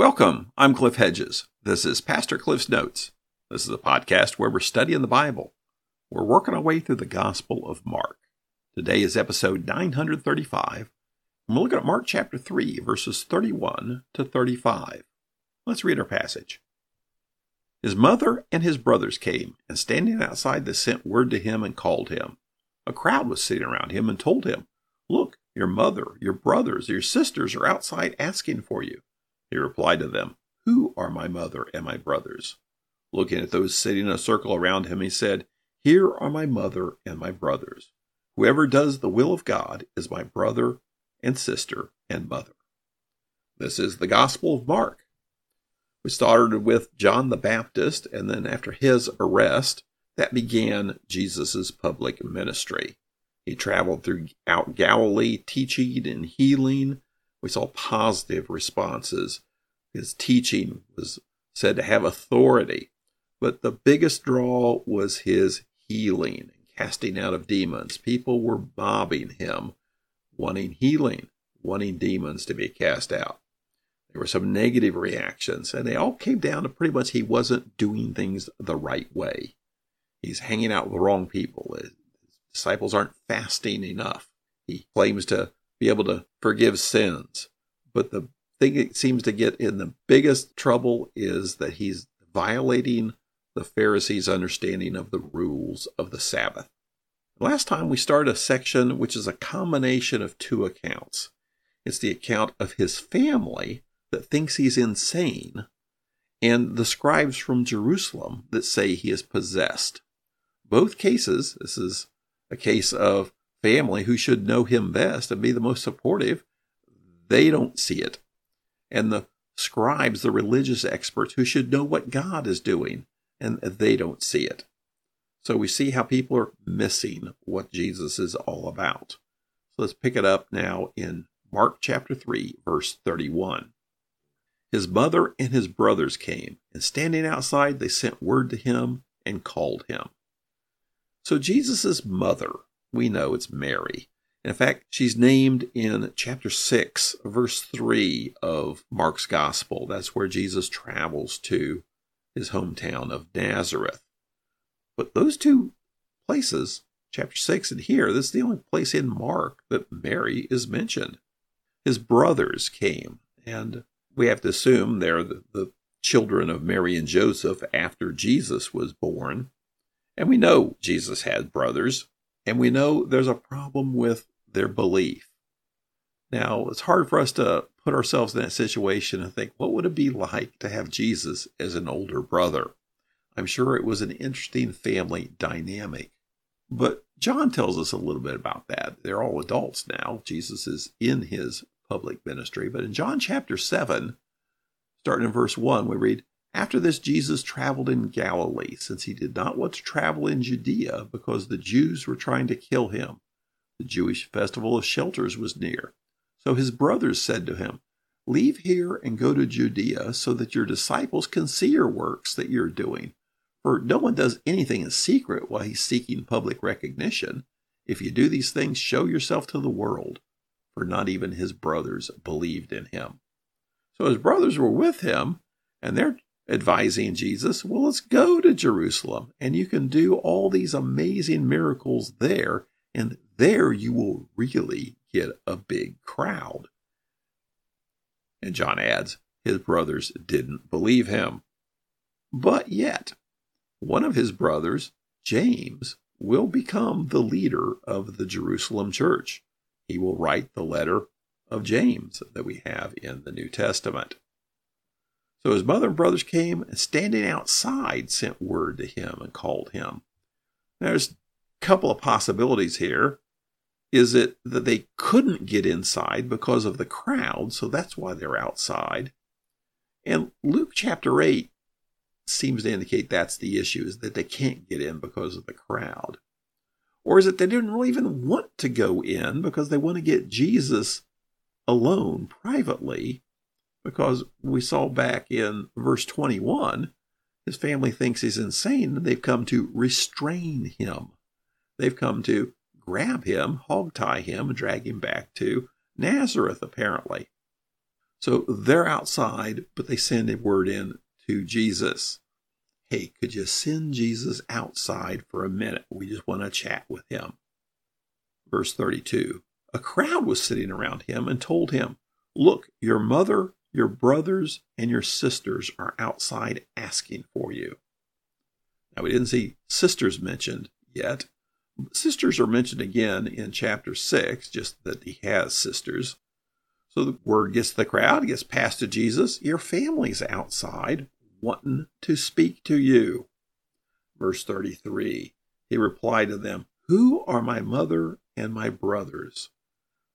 Welcome. I'm Cliff Hedges. This is Pastor Cliff's Notes. This is a podcast where we're studying the Bible. We're working our way through the Gospel of Mark. Today is episode 935, and we're looking at Mark chapter 3, verses 31 to 35. Let's read our passage. His mother and his brothers came, and standing outside, they sent word to him and called him. A crowd was sitting around him and told him, Look, your mother, your brothers, your sisters are outside asking for you. He replied to them, Who are my mother and my brothers? Looking at those sitting in a circle around him, he said, Here are my mother and my brothers. Whoever does the will of God is my brother and sister and mother. This is the Gospel of Mark. We started with John the Baptist, and then after his arrest, that began Jesus' public ministry. He traveled throughout Galilee, teaching and healing. We saw positive responses. His teaching was said to have authority, but the biggest draw was his healing and casting out of demons. People were mobbing him, wanting healing, wanting demons to be cast out. There were some negative reactions, and they all came down to pretty much he wasn't doing things the right way. He's hanging out with the wrong people His disciples aren't fasting enough. He claims to be able to forgive sins. But the thing that seems to get in the biggest trouble is that he's violating the Pharisees' understanding of the rules of the Sabbath. Last time we started a section which is a combination of two accounts. It's the account of his family that thinks he's insane, and the scribes from Jerusalem that say he is possessed. Both cases, this is a case of family who should know him best and be the most supportive, they don't see it. And the scribes, the religious experts who should know what God is doing, and they don't see it. So we see how people are missing what Jesus is all about. So let's pick it up now in Mark chapter 3, verse 31. His mother and his brothers came, and standing outside, they sent word to him and called him. So Jesus' mother, we know it's Mary. In fact, she's named in chapter 6, verse 3 of Mark's gospel. That's where Jesus travels to his hometown of Nazareth. But those two places, chapter 6 and here, this is the only place in Mark that Mary is mentioned. His brothers came, and we have to assume they're the, the children of Mary and Joseph after Jesus was born. And we know Jesus had brothers, and we know there's a problem with their belief. Now, it's hard for us to put ourselves in that situation and think, what would it be like to have Jesus as an older brother? I'm sure it was an interesting family dynamic. But John tells us a little bit about that. They're all adults now. Jesus is in his public ministry. But in John chapter 7, starting in verse 1, we read, after this, Jesus traveled in Galilee, since he did not want to travel in Judea because the Jews were trying to kill him. The Jewish festival of shelters was near. So his brothers said to him, Leave here and go to Judea so that your disciples can see your works that you're doing. For no one does anything in secret while he's seeking public recognition. If you do these things, show yourself to the world. For not even his brothers believed in him. So his brothers were with him, and they're advising Jesus, well, let's go to Jerusalem and you can do all these amazing miracles there. And there you will really get a big crowd. And John adds, his brothers didn't believe him. But yet, one of his brothers, James, will become the leader of the Jerusalem church. He will write the letter of James that we have in the New Testament. So his mother and brothers came and standing outside sent word to him and called him. There's a couple of possibilities here. Is it that they couldn't get inside because of the crowd, so that's why they're outside? And Luke chapter 8 seems to indicate that's the issue, is that they can't get in because of the crowd. Or is it they didn't really even want to go in because they want to get Jesus alone privately because we saw back in verse 21 his family thinks he's insane and they've come to restrain him. They've come to grab him, hog tie him, and drag him back to Nazareth, apparently. So they're outside, but they send a word in to Jesus. Hey, could you send Jesus outside for a minute? We just want to chat with him. Verse 32 A crowd was sitting around him and told him, Look, your mother, your brothers, and your sisters are outside asking for you. Now, we didn't see sisters mentioned yet. Sisters are mentioned again in chapter 6, just that he has sisters. So the word gets to the crowd, gets passed to Jesus. Your family's outside wanting to speak to you. Verse 33 He replied to them, Who are my mother and my brothers?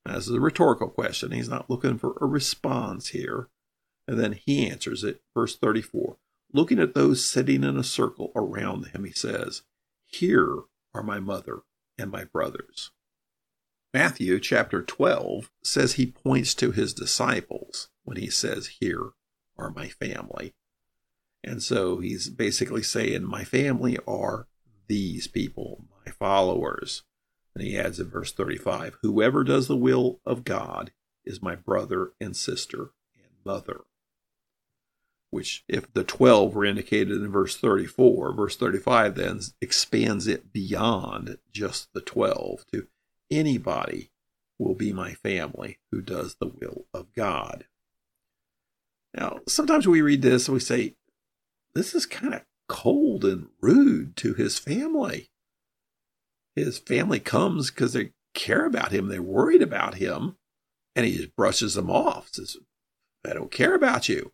This is a rhetorical question. He's not looking for a response here. And then he answers it. Verse 34 Looking at those sitting in a circle around him, he says, Here are my mother and my brothers. Matthew chapter 12 says he points to his disciples when he says, Here are my family. And so he's basically saying, My family are these people, my followers. And he adds in verse 35 Whoever does the will of God is my brother and sister and mother. Which, if the 12 were indicated in verse 34, verse 35 then expands it beyond just the 12 to anybody will be my family who does the will of God. Now, sometimes we read this and we say, this is kind of cold and rude to his family. His family comes because they care about him, they're worried about him, and he just brushes them off. Says, I don't care about you.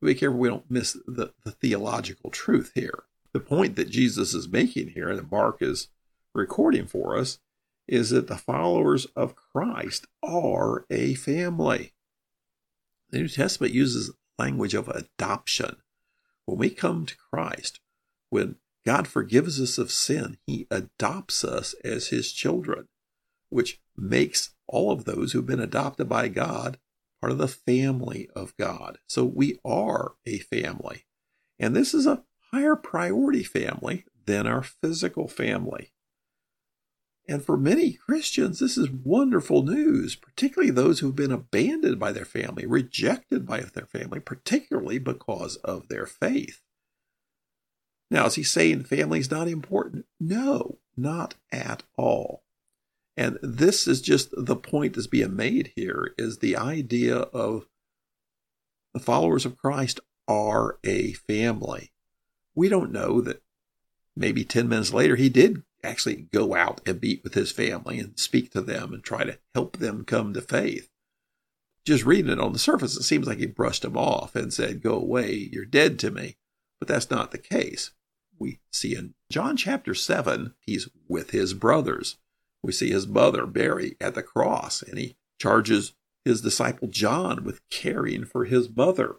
Be careful we don't miss the, the theological truth here. The point that Jesus is making here, and that Mark is recording for us, is that the followers of Christ are a family. The New Testament uses language of adoption. When we come to Christ, when God forgives us of sin, he adopts us as his children, which makes all of those who've been adopted by God part of the family of God. So we are a family. And this is a higher priority family than our physical family. And for many Christians, this is wonderful news, particularly those who've been abandoned by their family, rejected by their family, particularly because of their faith. Now, is he saying family's not important? No, not at all. And this is just the point that's being made here is the idea of the followers of Christ are a family. We don't know that maybe 10 minutes later he did actually go out and meet with his family and speak to them and try to help them come to faith. Just reading it on the surface, it seems like he brushed them off and said, Go away, you're dead to me. But that's not the case. We see in John chapter 7, he's with his brothers. We see his mother, Mary, at the cross, and he charges his disciple John with caring for his mother.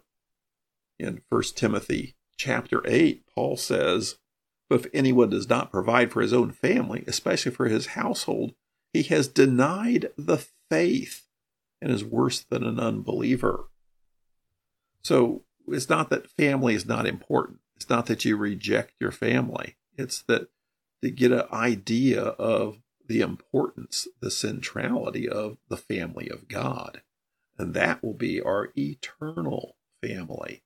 In 1 Timothy chapter 8, Paul says, if anyone does not provide for his own family, especially for his household, he has denied the faith and is worse than an unbeliever. So it's not that family is not important. It's not that you reject your family. It's that to get an idea of the importance, the centrality of the family of God. And that will be our eternal family.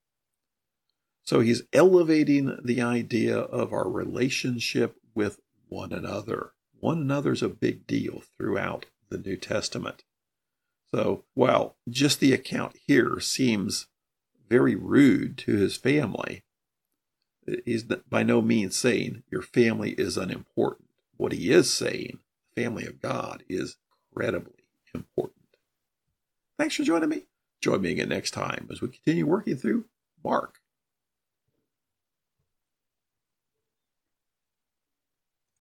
So he's elevating the idea of our relationship with one another. One another's a big deal throughout the New Testament. So while just the account here seems very rude to his family, he's by no means saying your family is unimportant. What he is saying, the family of God, is incredibly important. Thanks for joining me. Join me again next time as we continue working through Mark.